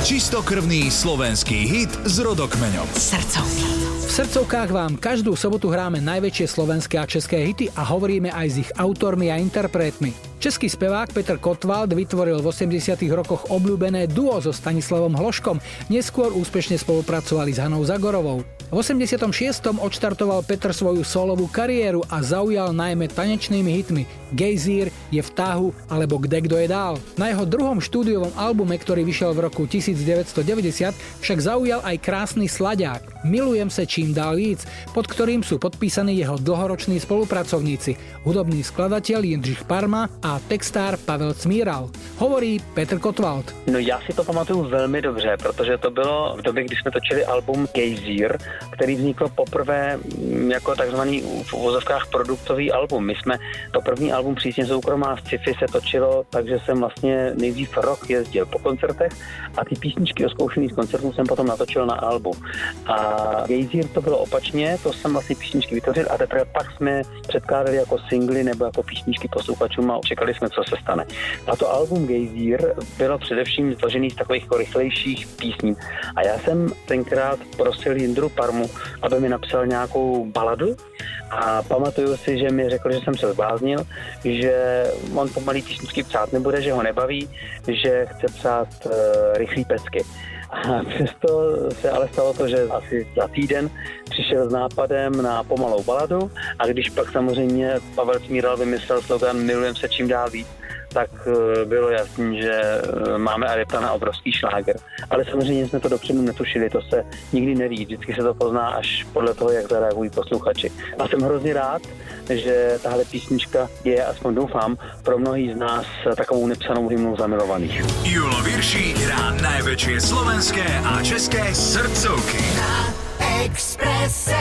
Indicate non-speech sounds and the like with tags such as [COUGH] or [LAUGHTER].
Čistokrvný slovenský hit s rodokmeňom. Srdcovky. V srdcovkách vám každú sobotu hráme najväčšie slovenské a české hity a hovoríme aj s ich autormi a interpretmi. Český spevák Peter Kotwald vytvoril v 80 rokoch obľúbené duo so Stanislavom Hloškom, neskôr úspešne spolupracovali s Hanou Zagorovou. V 86. odštartoval Petr svoju solovú kariéru a zaujal najmä tanečnými hitmi Gejzír, Je v tahu alebo Kde kdo je dál. Na jeho druhom štúdiovom albume, ktorý vyšiel v roku 1990, však zaujal aj krásny slaďák Milujem se čím dál víc, pod ktorým sú podpísaní jeho dlhoroční spolupracovníci, hudobný skladateľ Jindřich Parma a textár Pavel Cmíral. Hovorí Petr Kotwald. No já si to pamatuju velmi dobře, protože to bylo v době, kdy jsme točili album Gejzír, který vznikl poprvé mm, jako takzvaný v uvozovkách produktový album. My jsme to první album Přísně soukromá z sci-fi se točilo, takže jsem vlastně nejdřív rok jezdil po koncertech a ty písničky oskoušený z koncertů jsem potom natočil na album. A Gejzír to bylo opačně, to jsem vlastně písničky vytvořil a teprve pak jsme předkládali jako singly nebo jako písničky posluchačům a čekali jsme, co se stane. A to album Gejzír bylo především tvořený z takových jako rychlejších písní. A já jsem tenkrát prosil Jindru Parmu, aby mi napsal nějakou baladu a pamatuju si, že mi řekl, že jsem se zbláznil, že on pomalý písničky psát nebude, že ho nebaví, že chce psát uh, rychlý pecky. A [LAUGHS] přesto se ale stalo to, že asi za týden přišel s nápadem na pomalou baladu a když pak samozřejmě Pavel Smíral vymyslel slogan Milujem se čím dál víc, tak eh, bylo jasný, že eh, máme adepta na obrovský šláger. Ale samozřejmě jsme to dopředu netušili, to se nikdy neví, vždycky se to pozná až podle toho, jak zareagují posluchači. A jsem hrozně rád, že tahle písnička je, aspoň doufám, pro mnohý z nás takovou nepsanou hymnou zamilovaných. Julo Virší hrá najväčšie slovenské a české srdcovky. Na Expresse.